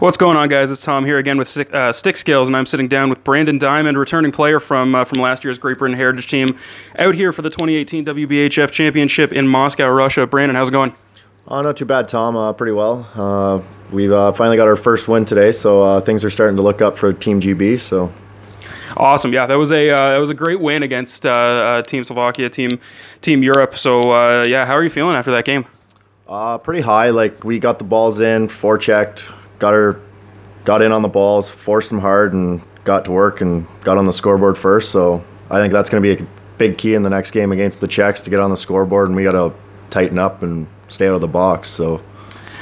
What's going on, guys? It's Tom here again with Stick, uh, Stick Skills, and I'm sitting down with Brandon Diamond, returning player from uh, from last year's Great Britain Heritage Team, out here for the 2018 WBHF Championship in Moscow, Russia. Brandon, how's it going? Uh, not too bad, Tom. Uh, pretty well. Uh, we've uh, finally got our first win today, so uh, things are starting to look up for Team GB. So Awesome, yeah, that was a uh, that was a great win against uh, uh, Team Slovakia, Team Team Europe. So uh, yeah, how are you feeling after that game? uh, pretty high. Like we got the balls in, forechecked, got her, got in on the balls, forced them hard, and got to work and got on the scoreboard first. So I think that's going to be a big key in the next game against the Czechs to get on the scoreboard, and we got to tighten up and stay out of the box. So.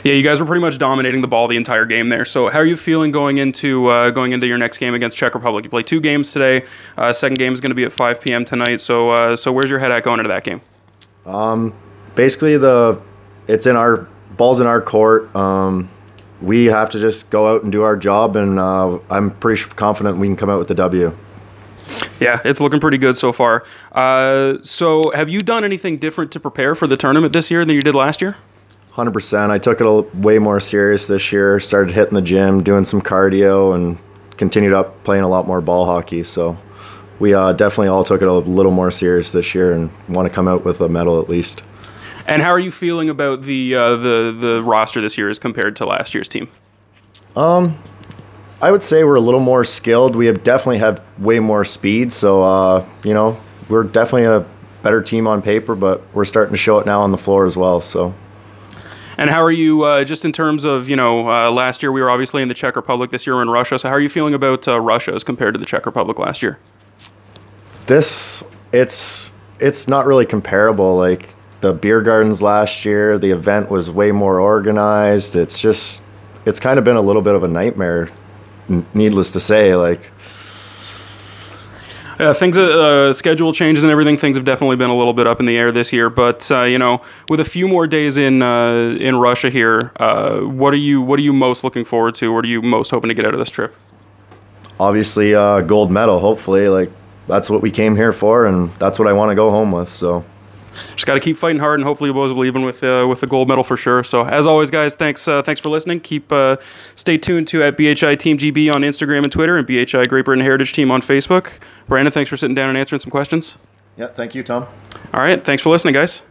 Yeah, you guys were pretty much dominating the ball the entire game there. So, how are you feeling going into uh, going into your next game against Czech Republic? You play two games today. Uh, second game is going to be at 5 p.m. tonight. So, uh, so where's your head at going into that game? Um, basically the it's in our balls in our court. Um, we have to just go out and do our job, and uh, I'm pretty confident we can come out with the W. Yeah, it's looking pretty good so far. Uh, so, have you done anything different to prepare for the tournament this year than you did last year? Hundred percent. I took it a, way more serious this year. Started hitting the gym, doing some cardio, and continued up playing a lot more ball hockey. So we uh, definitely all took it a little more serious this year, and want to come out with a medal at least. And how are you feeling about the uh, the the roster this year as compared to last year's team? Um, I would say we're a little more skilled. We have definitely have way more speed. So uh, you know, we're definitely a better team on paper, but we're starting to show it now on the floor as well. So And how are you uh, just in terms of you know uh, last year we were obviously in the Czech Republic, this year we're in Russia. So how are you feeling about uh, Russia as compared to the Czech Republic last year? this it's it's not really comparable. Like the beer gardens last year, the event was way more organized. It's just it's kind of been a little bit of a nightmare. n- Needless to say, like Uh, things, uh, schedule changes and everything. Things have definitely been a little bit up in the air this year. But uh, you know, with a few more days in uh, in Russia here, uh, what are you what are you most looking forward to? What are you most hoping to get out of this trip? obviously uh, gold medal. Hopefully, like that's what we came here for, and that's what I want to go home with. So. Just got to keep fighting hard, and hopefully, boys will leave with uh, with the gold medal for sure. So, as always, guys, thanks uh, thanks for listening. Keep uh, stay tuned to at BHI Team GB on Instagram and Twitter, and BHI Great Britain Heritage Team on Facebook. Brandon, thanks for sitting down and answering some questions. Yeah, thank you, Tom. All right, thanks for listening, guys.